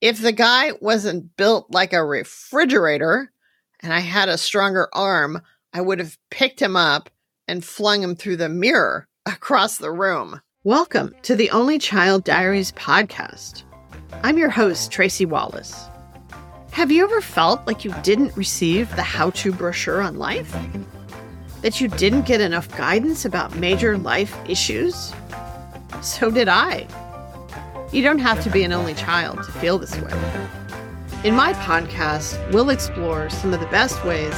If the guy wasn't built like a refrigerator and I had a stronger arm, I would have picked him up and flung him through the mirror across the room. Welcome to the Only Child Diaries podcast. I'm your host, Tracy Wallace. Have you ever felt like you didn't receive the how to brochure on life? That you didn't get enough guidance about major life issues? So did I. You don't have to be an only child to feel this way. In my podcast, we'll explore some of the best ways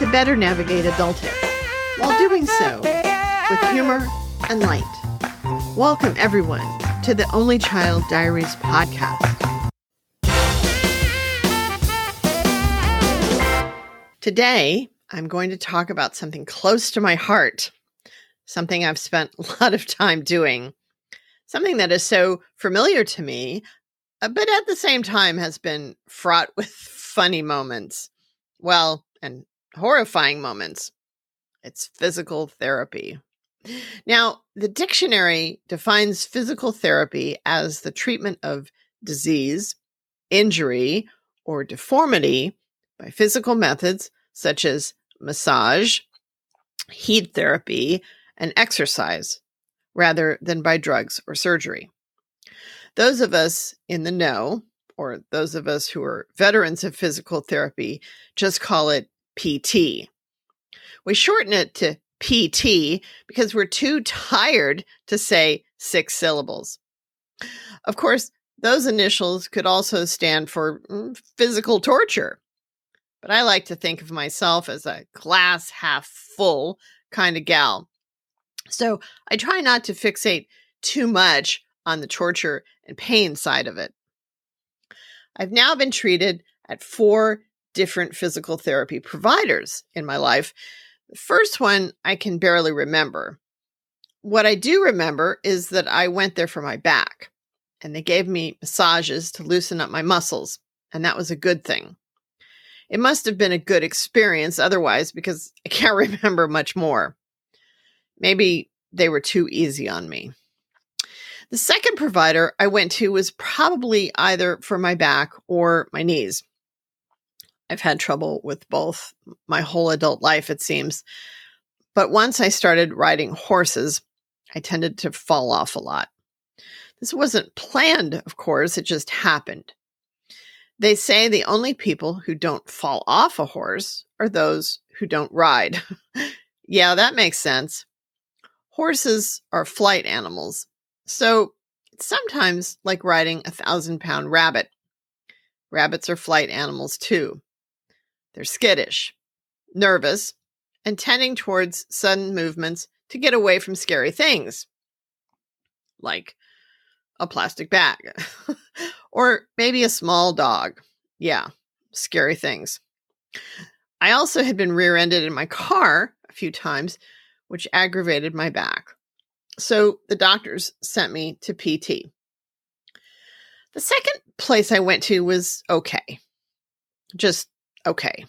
to better navigate adulthood while doing so with humor and light. Welcome, everyone, to the Only Child Diaries podcast. Today, I'm going to talk about something close to my heart, something I've spent a lot of time doing something that is so familiar to me, uh, but at the same time has been fraught with funny moments. Well, and horrifying moments. It's physical therapy. Now, the dictionary defines physical therapy as the treatment of disease, injury, or deformity by physical methods such as massage, heat therapy, and exercise rather than by drugs or surgery. Those of us in the know, or those of us who are veterans of physical therapy, just call it PT. We shorten it to PT because we're too tired to say six syllables. Of course, those initials could also stand for mm, physical torture. But I like to think of myself as a glass half full kind of gal. So I try not to fixate too much on the torture and pain side of it. I've now been treated at four different physical therapy providers in my life. The first one I can barely remember. What I do remember is that I went there for my back and they gave me massages to loosen up my muscles, and that was a good thing. It must have been a good experience otherwise because I can't remember much more. Maybe they were too easy on me. The second provider I went to was probably either for my back or my knees. I've had trouble with both my whole adult life, it seems. But once I started riding horses, I tended to fall off a lot. This wasn't planned, of course, it just happened. They say the only people who don't fall off a horse are those who don't ride. yeah, that makes sense. Horses are flight animals, so it's sometimes like riding a thousand pound rabbit. Rabbits are flight animals too. They're skittish, nervous, and tending towards sudden movements to get away from scary things, like a plastic bag or maybe a small dog. Yeah, scary things. I also had been rear ended in my car a few times which aggravated my back. So the doctors sent me to PT. The second place I went to was okay. Just okay.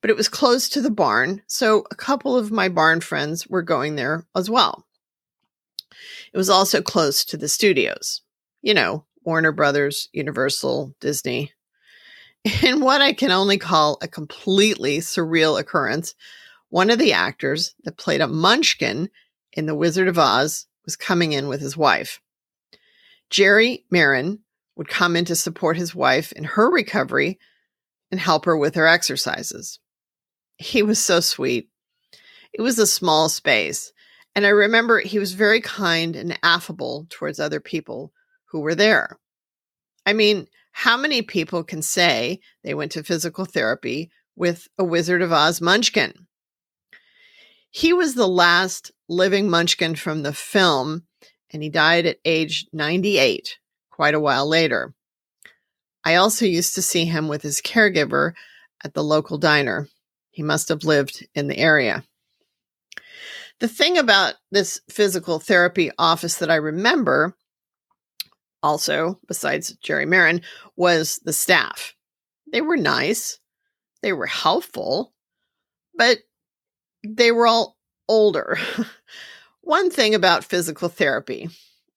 But it was close to the barn, so a couple of my barn friends were going there as well. It was also close to the studios. You know, Warner Brothers, Universal, Disney. In what I can only call a completely surreal occurrence, one of the actors that played a munchkin in The Wizard of Oz was coming in with his wife. Jerry Maren would come in to support his wife in her recovery and help her with her exercises. He was so sweet. It was a small space, and I remember he was very kind and affable towards other people who were there. I mean, how many people can say they went to physical therapy with a Wizard of Oz munchkin? He was the last living munchkin from the film, and he died at age 98, quite a while later. I also used to see him with his caregiver at the local diner. He must have lived in the area. The thing about this physical therapy office that I remember, also besides Jerry Maren, was the staff. They were nice, they were helpful, but they were all older. One thing about physical therapy,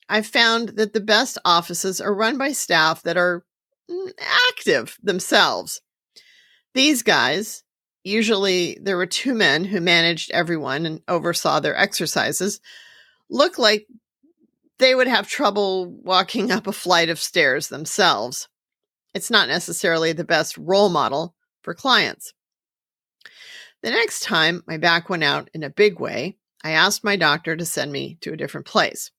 I've found that the best offices are run by staff that are mm, active themselves. These guys, usually there were two men who managed everyone and oversaw their exercises, look like they would have trouble walking up a flight of stairs themselves. It's not necessarily the best role model for clients. The next time my back went out in a big way, I asked my doctor to send me to a different place.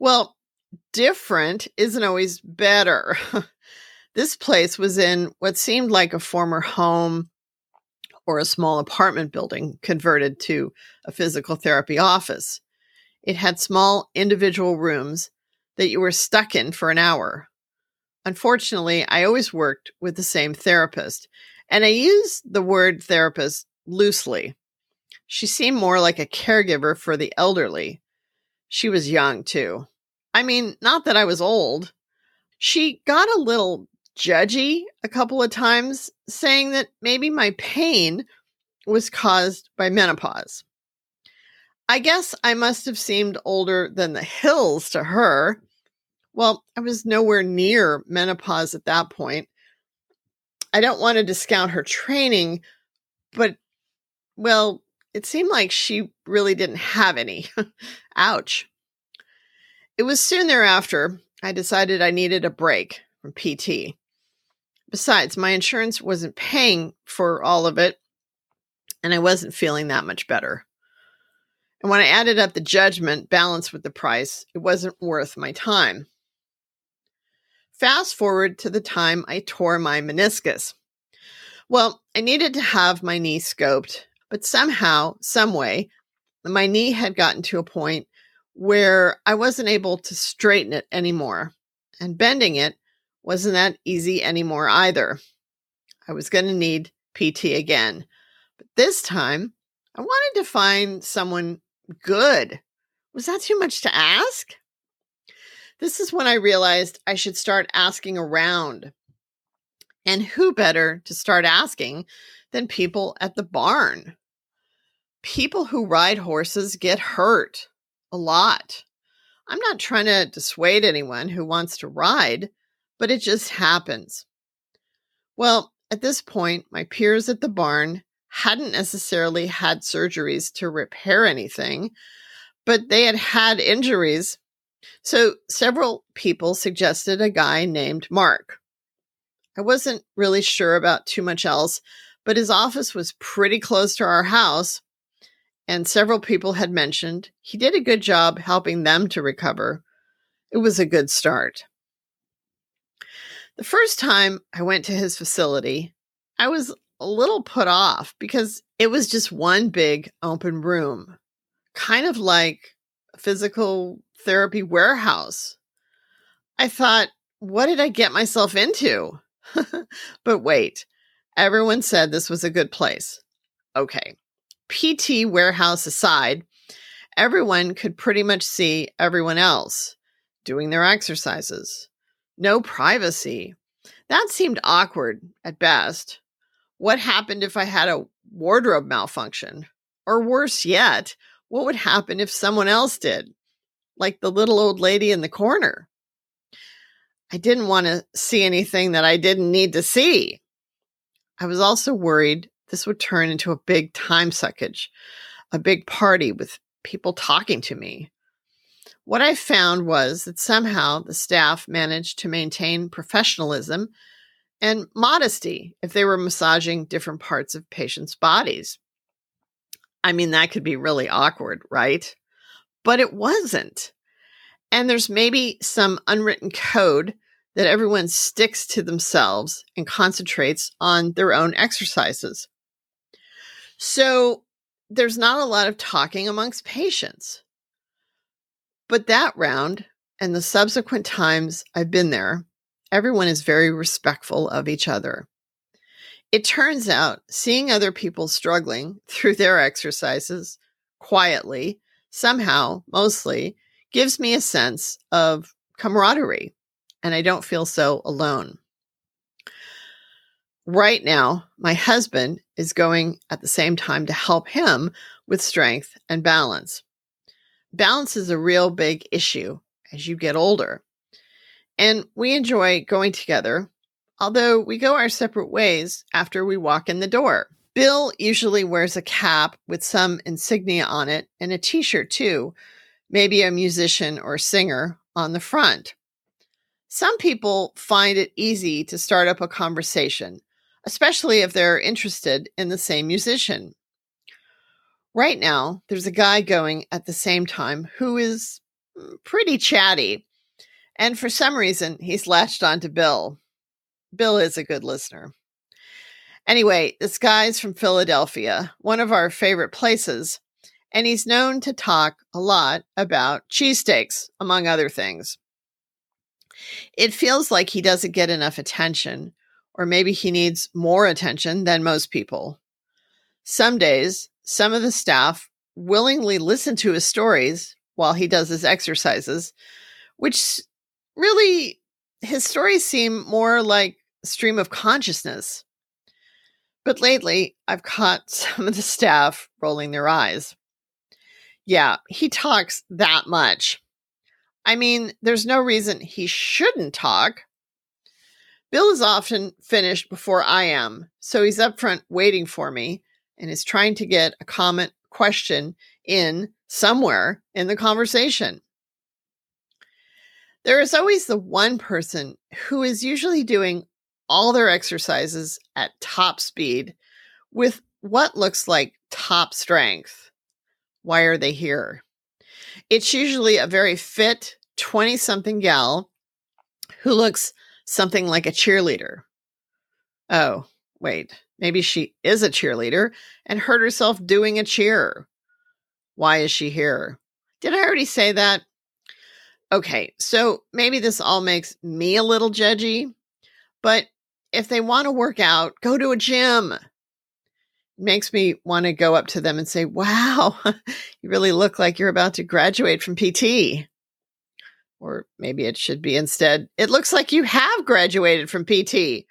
Well, different isn't always better. this place was in what seemed like a former home or a small apartment building converted to a physical therapy office. It had small individual rooms that you were stuck in for an hour. Unfortunately, I always worked with the same therapist, and I use the word therapist loosely. She seemed more like a caregiver for the elderly. She was young, too. I mean, not that I was old. She got a little judgy a couple of times, saying that maybe my pain was caused by menopause. I guess I must have seemed older than the hills to her. Well, I was nowhere near menopause at that point. I don't want to discount her training, but well, it seemed like she really didn't have any. Ouch. It was soon thereafter I decided I needed a break from PT. Besides, my insurance wasn't paying for all of it, and I wasn't feeling that much better. And when I added up the judgment balance with the price, it wasn't worth my time. Fast forward to the time I tore my meniscus. Well, I needed to have my knee scoped, but somehow, some way, my knee had gotten to a point where I wasn't able to straighten it anymore. And bending it wasn't that easy anymore either. I was going to need PT again. But this time, I wanted to find someone good. Was that too much to ask? This is when I realized I should start asking around. And who better to start asking than people at the barn? People who ride horses get hurt a lot. I'm not trying to dissuade anyone who wants to ride, but it just happens. Well, at this point, my peers at the barn hadn't necessarily had surgeries to repair anything, but they had had injuries so several people suggested a guy named Mark. I wasn't really sure about too much else, but his office was pretty close to our house, and several people had mentioned he did a good job helping them to recover. It was a good start. The first time I went to his facility, I was a little put off because it was just one big open room, kind of like physical therapy warehouse. I thought, what did I get myself into? but wait, everyone said this was a good place. Okay. PT warehouse aside, everyone could pretty much see everyone else doing their exercises. No privacy. That seemed awkward at best. What happened if I had a wardrobe malfunction? Or worse yet, what would happen if someone else did? like the little old lady in the corner. I didn't want to see anything that I didn't need to see. I was also worried this would turn into a big time suckage, a big party with people talking to me. What I found was that somehow the staff managed to maintain professionalism and modesty if they were massaging different parts of patients' bodies. I mean, that could be really awkward, right? but it wasn't. And there's maybe some unwritten code that everyone sticks to themselves and concentrates on their own exercises. So there's not a lot of talking amongst patients. But that round and the subsequent times I've been there, everyone is very respectful of each other. It turns out seeing other people struggling through their exercises quietly somehow, mostly, gives me a sense of camaraderie, and I don't feel so alone. Right now, my husband is going at the same time to help him with strength and balance. Balance is a real big issue as you get older. and we enjoy going together, although we go our separate ways after we walk in the door. Bill usually wears a cap with some insignia on it and a t shirt too, maybe a musician or singer on the front. Some people find it easy to start up a conversation, especially if they're interested in the same musician. Right now, there's a guy going at the same time who is mm, pretty chatty. And for some reason, he's latched on to Bill. Bill is a good listener. Anyway, this guy's from Philadelphia, one of our favorite places, and he's known to talk a lot about cheesesteaks, among other things. It feels like he doesn't get enough attention, or maybe he needs more attention than most people. Some days, some of the staff willingly listen to his stories while he does his exercises, which really, his stories seem more like stream of consciousness. But lately, I've caught some of the staff rolling their eyes. Yeah, he talks that much. I mean, there's no reason he shouldn't talk. Bill is often finished before I am, so he's up front waiting for me and is trying to get a comment question in somewhere in the conversation. There is always the one person who is usually doing all their exercises at top speed with what looks like top strength. Why are they here? It's usually a very fit 20 something gal who looks something like a cheerleader. Oh, wait, maybe she is a cheerleader and hurt herself doing a cheer. Why is she here? Did I already say that? Okay, so maybe this all makes me a little judgy, but if they want to work out, go to a gym. It makes me want to go up to them and say, Wow, you really look like you're about to graduate from PT. Or maybe it should be instead, it looks like you have graduated from PT.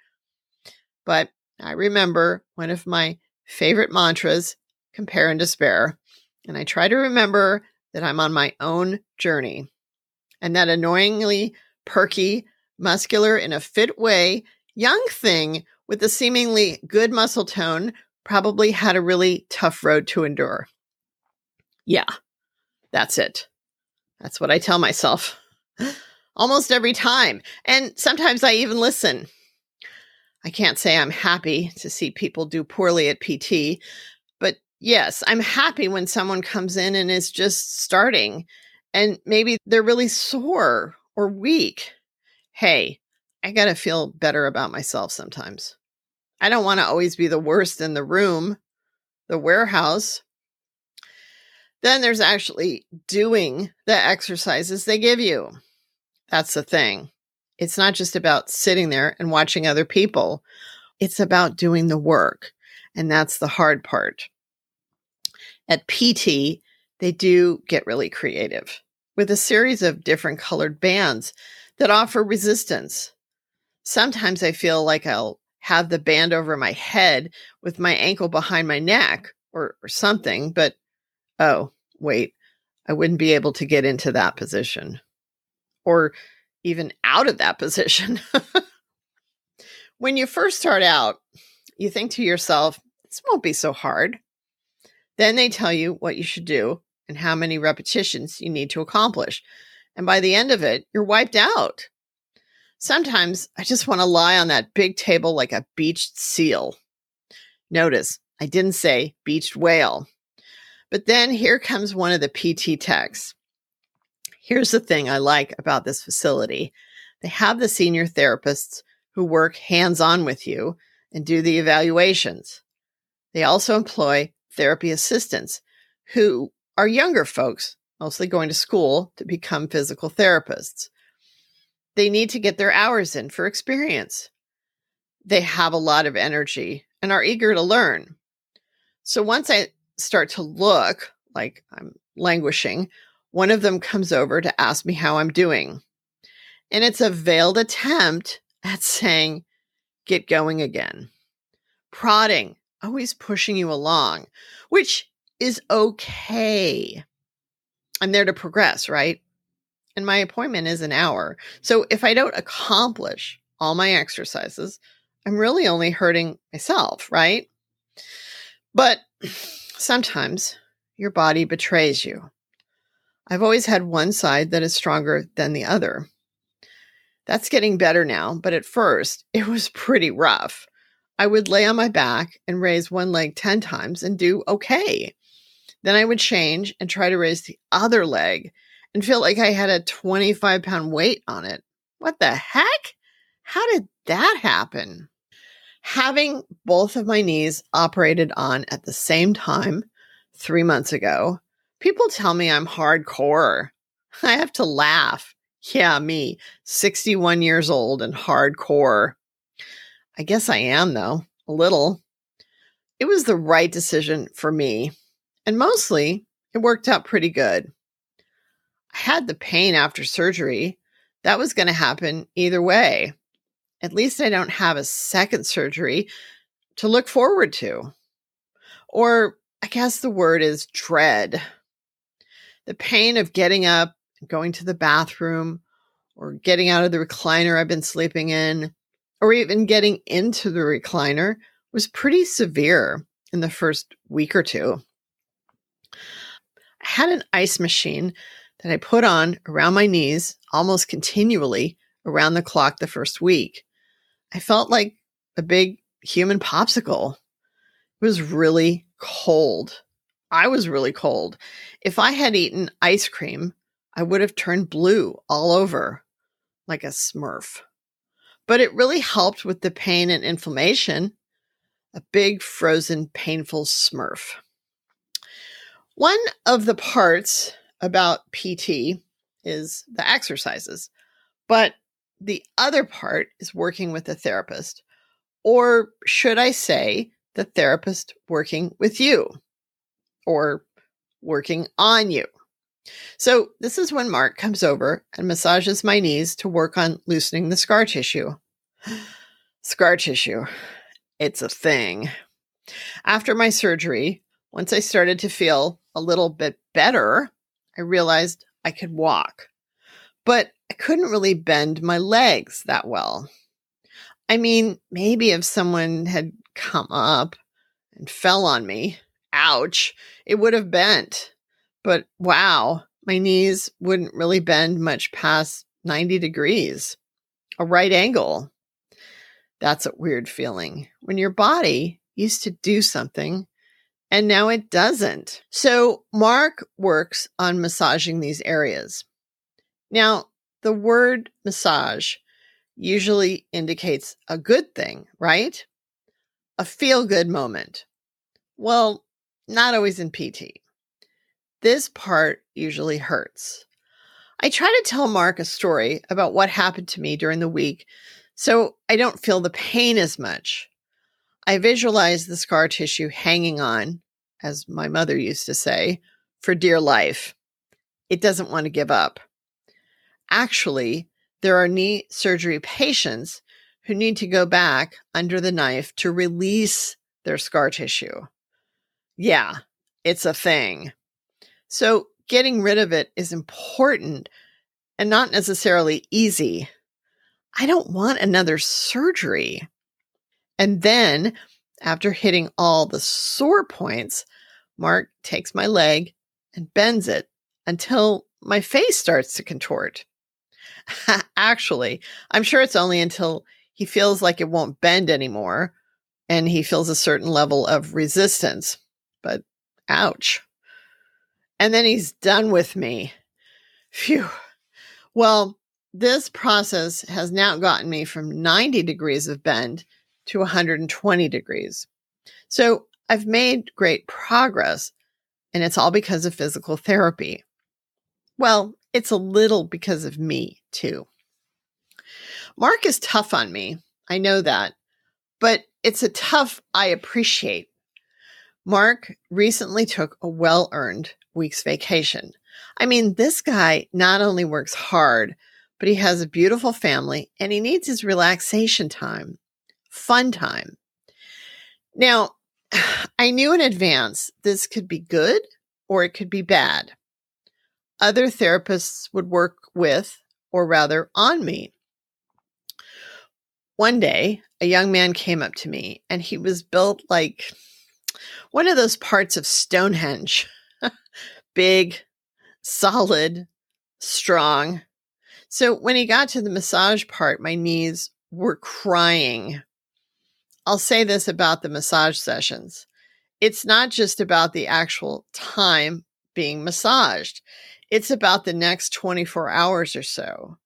But I remember one of my favorite mantras, compare and despair. And I try to remember that I'm on my own journey and that annoyingly perky, muscular, in a fit way young thing with a seemingly good muscle tone probably had a really tough road to endure. Yeah, that's it. That's what I tell myself almost every time. And sometimes I even listen. I can't say I'm happy to see people do poorly at PT, but yes, I'm happy when someone comes in and is just starting and maybe they're really sore or weak. Hey, I got to feel better about myself sometimes. I don't want to always be the worst in the room, the warehouse. Then there's actually doing the exercises they give you. That's the thing. It's not just about sitting there and watching other people, it's about doing the work. And that's the hard part. At PT, they do get really creative with a series of different colored bands that offer resistance sometimes I feel like I'll have the band over my head with my ankle behind my neck or, or something, but oh, wait, I wouldn't be able to get into that position or even out of that position. when you first start out, you think to yourself, this won't be so hard. Then they tell you what you should do and how many repetitions you need to accomplish. And by the end of it, you're wiped out. Sometimes I just want to lie on that big table like a beached seal. Notice I didn't say beached whale. But then here comes one of the PT techs. Here's the thing I like about this facility they have the senior therapists who work hands on with you and do the evaluations. They also employ therapy assistants who are younger folks, mostly going to school to become physical therapists. They need to get their hours in for experience. They have a lot of energy and are eager to learn. So once I start to look like I'm languishing, one of them comes over to ask me how I'm doing. And it's a veiled attempt at saying, get going again. Prodding, always pushing you along, which is okay. I'm there to progress, right? And my appointment is an hour. So if I don't accomplish all my exercises, I'm really only hurting myself, right? But sometimes your body betrays you. I've always had one side that is stronger than the other. That's getting better now, but at first it was pretty rough. I would lay on my back and raise one leg 10 times and do okay. Then I would change and try to raise the other leg and feel like I had a 25 pound weight on it. What the heck? How did that happen? Having both of my knees operated on at the same time three months ago, people tell me I'm hardcore. I have to laugh. Yeah, me, 61 years old and hardcore. I guess I am, though, a little. It was the right decision for me, and mostly it worked out pretty good. I had the pain after surgery. That was going to happen either way. At least I don't have a second surgery to look forward to. Or I guess the word is dread. The pain of getting up, going to the bathroom, or getting out of the recliner I've been sleeping in, or even getting into the recliner was pretty severe in the first week or two. I had an ice machine that I put on around my knees almost continually around the clock the first week. I felt like a big human popsicle. It was really cold. I was really cold. If I had eaten ice cream, I would have turned blue all over like a smurf. But it really helped with the pain and inflammation. A big, frozen, painful smurf. One of the parts about PT is the exercises, but the other part is working with a therapist, or should I say, the therapist working with you or working on you. So, this is when Mark comes over and massages my knees to work on loosening the scar tissue. Scar tissue, it's a thing. After my surgery, once I started to feel a little bit better, I realized I could walk, but I couldn't really bend my legs that well. I mean, maybe if someone had come up and fell on me, ouch, it would have bent. But wow, my knees wouldn't really bend much past 90 degrees, a right angle. That's a weird feeling when your body used to do something and now it doesn't. So Mark works on massaging these areas. Now, the word massage usually indicates a good thing, right? A feel good moment. Well, not always in PT. This part usually hurts. I try to tell Mark a story about what happened to me during the week so I don't feel the pain as much. I visualize the scar tissue hanging on, as my mother used to say, for dear life. It doesn't want to give up. Actually, there are knee surgery patients who need to go back under the knife to release their scar tissue. Yeah, it's a thing. So, getting rid of it is important and not necessarily easy. I don't want another surgery. And then, after hitting all the sore points, Mark takes my leg and bends it until my face starts to contort. Actually, I'm sure it's only until he feels like it won't bend anymore and he feels a certain level of resistance. But ouch. And then he's done with me. Phew. Well, this process has now gotten me from 90 degrees of bend to 120 degrees. So I've made great progress, and it's all because of physical therapy. Well, it's a little because of me, too. Mark is tough on me. I know that. But it's a tough I appreciate. Mark recently took a well earned week's vacation. I mean, this guy not only works hard, but he has a beautiful family and he needs his relaxation time, fun time. Now, I knew in advance this could be good or it could be bad. other therapists would work with, or rather on me. One day, a young man came up to me and he was built like one of those parts of Stonehenge big, solid, strong. So when he got to the massage part, my knees were crying. I'll say this about the massage sessions it's not just about the actual time being massaged, it's about the next 24 hours or so.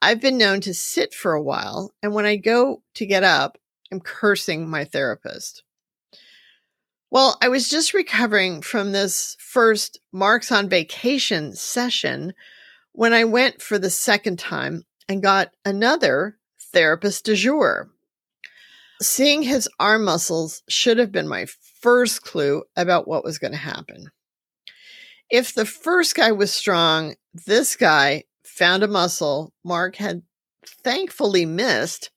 I've been known to sit for a while, and when I go to get up, I'm cursing my therapist. Well, I was just recovering from this first Mark's on vacation session when I went for the second time and got another therapist de jour. Seeing his arm muscles should have been my first clue about what was going to happen. If the first guy was strong, this guy found a muscle Mark had thankfully missed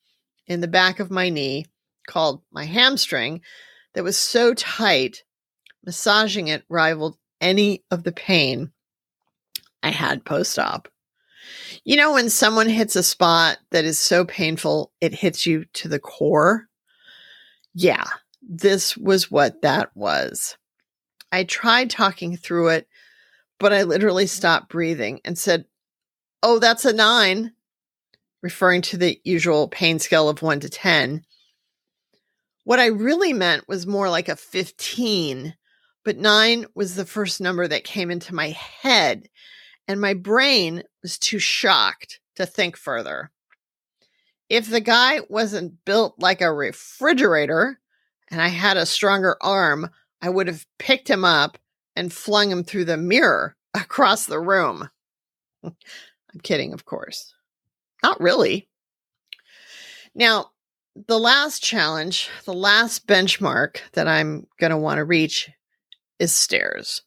in the back of my knee called my hamstring that was so tight, massaging it rivaled any of the pain I had post op. You know, when someone hits a spot that is so painful, it hits you to the core? Yeah, this was what that was. I tried talking through it, but I literally stopped breathing and said, Oh, that's a nine, referring to the usual pain scale of one to 10. What I really meant was more like a 15, but nine was the first number that came into my head, and my brain was too shocked to think further. If the guy wasn't built like a refrigerator, and I had a stronger arm, I would have picked him up and flung him through the mirror across the room. I'm kidding, of course. Not really. Now, the last challenge, the last benchmark that I'm going to want to reach is stairs.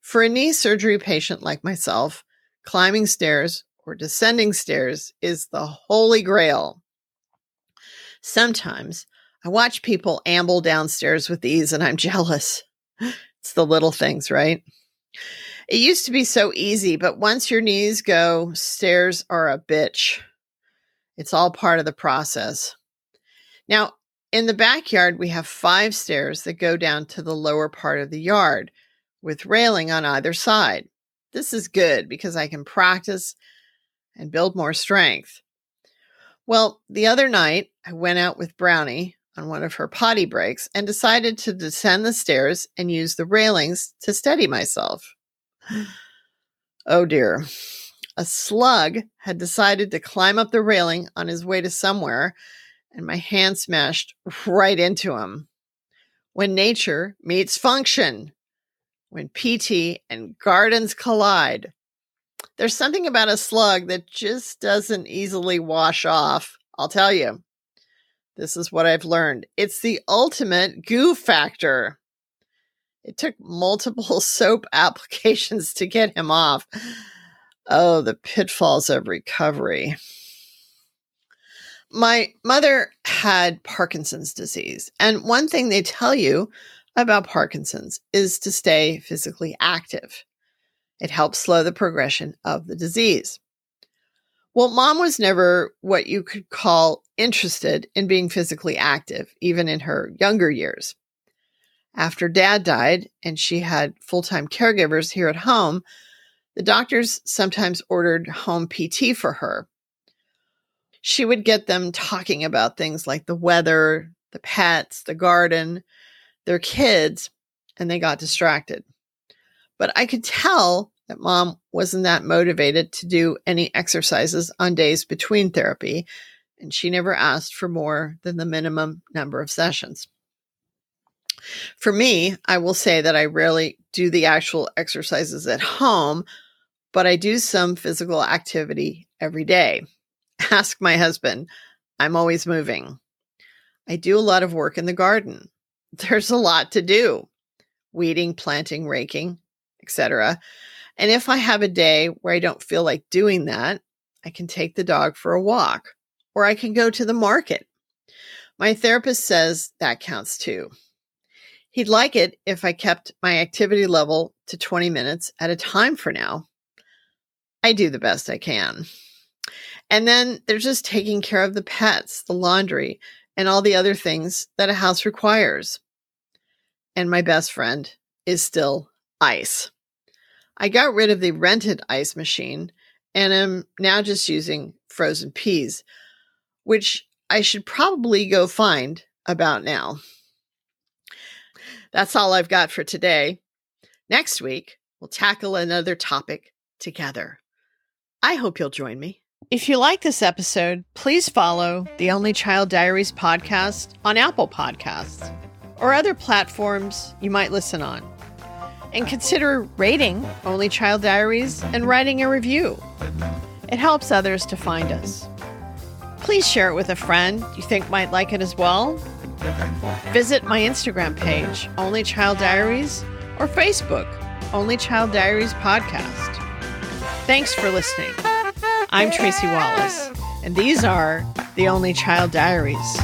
For a knee surgery patient like myself, climbing stairs or descending stairs is the holy grail. Sometimes I watch people amble downstairs with ease and I'm jealous. It's the little things, right? It used to be so easy, but once your knees go, stairs are a bitch. It's all part of the process. Now, in the backyard, we have five stairs that go down to the lower part of the yard with railing on either side. This is good because I can practice and build more strength. Well, the other night, I went out with Brownie on one of her potty breaks and decided to descend the stairs and use the railings to steady myself. oh dear. A slug had decided to climb up the railing on his way to somewhere, and my hand smashed right into him. When nature meets function, when PT and gardens collide, there's something about a slug that just doesn't easily wash off. I'll tell you. This is what I've learned. It's the ultimate goo factor. It took multiple soap applications to get him off. Oh, the pitfalls of recovery. My mother had Parkinson's disease. And one thing they tell you about Parkinson's is to stay physically active. It helps slow the progression of the disease. Well, mom was never what you could call interested in being physically active, even in her younger years. After dad died and she had full time caregivers here at home, the doctors sometimes ordered home PT for her. She would get them talking about things like the weather, the pets, the garden, their kids, and they got distracted. But I could tell that mom wasn't that motivated to do any exercises on days between therapy, and she never asked for more than the minimum number of sessions. For me, I will say that I rarely do the actual exercises at home, but I do some physical activity every day. Ask my husband. I'm always moving. I do a lot of work in the garden. There's a lot to do weeding, planting, raking, etc. And if I have a day where I don't feel like doing that, I can take the dog for a walk or I can go to the market. My therapist says that counts too. He'd like it if I kept my activity level to 20 minutes at a time for now. I do the best I can. And then there's just taking care of the pets, the laundry, and all the other things that a house requires. And my best friend is still ice. I got rid of the rented ice machine and am now just using frozen peas, which I should probably go find about now. That's all I've got for today. Next week, we'll tackle another topic together. I hope you'll join me. If you like this episode, please follow the Only Child Diaries podcast on Apple Podcasts or other platforms you might listen on. And consider rating Only Child Diaries and writing a review. It helps others to find us. Please share it with a friend you think might like it as well. Visit my Instagram page, Only Child Diaries, or Facebook, Only Child Diaries Podcast. Thanks for listening. I'm Tracy Wallace, and these are the Only Child Diaries.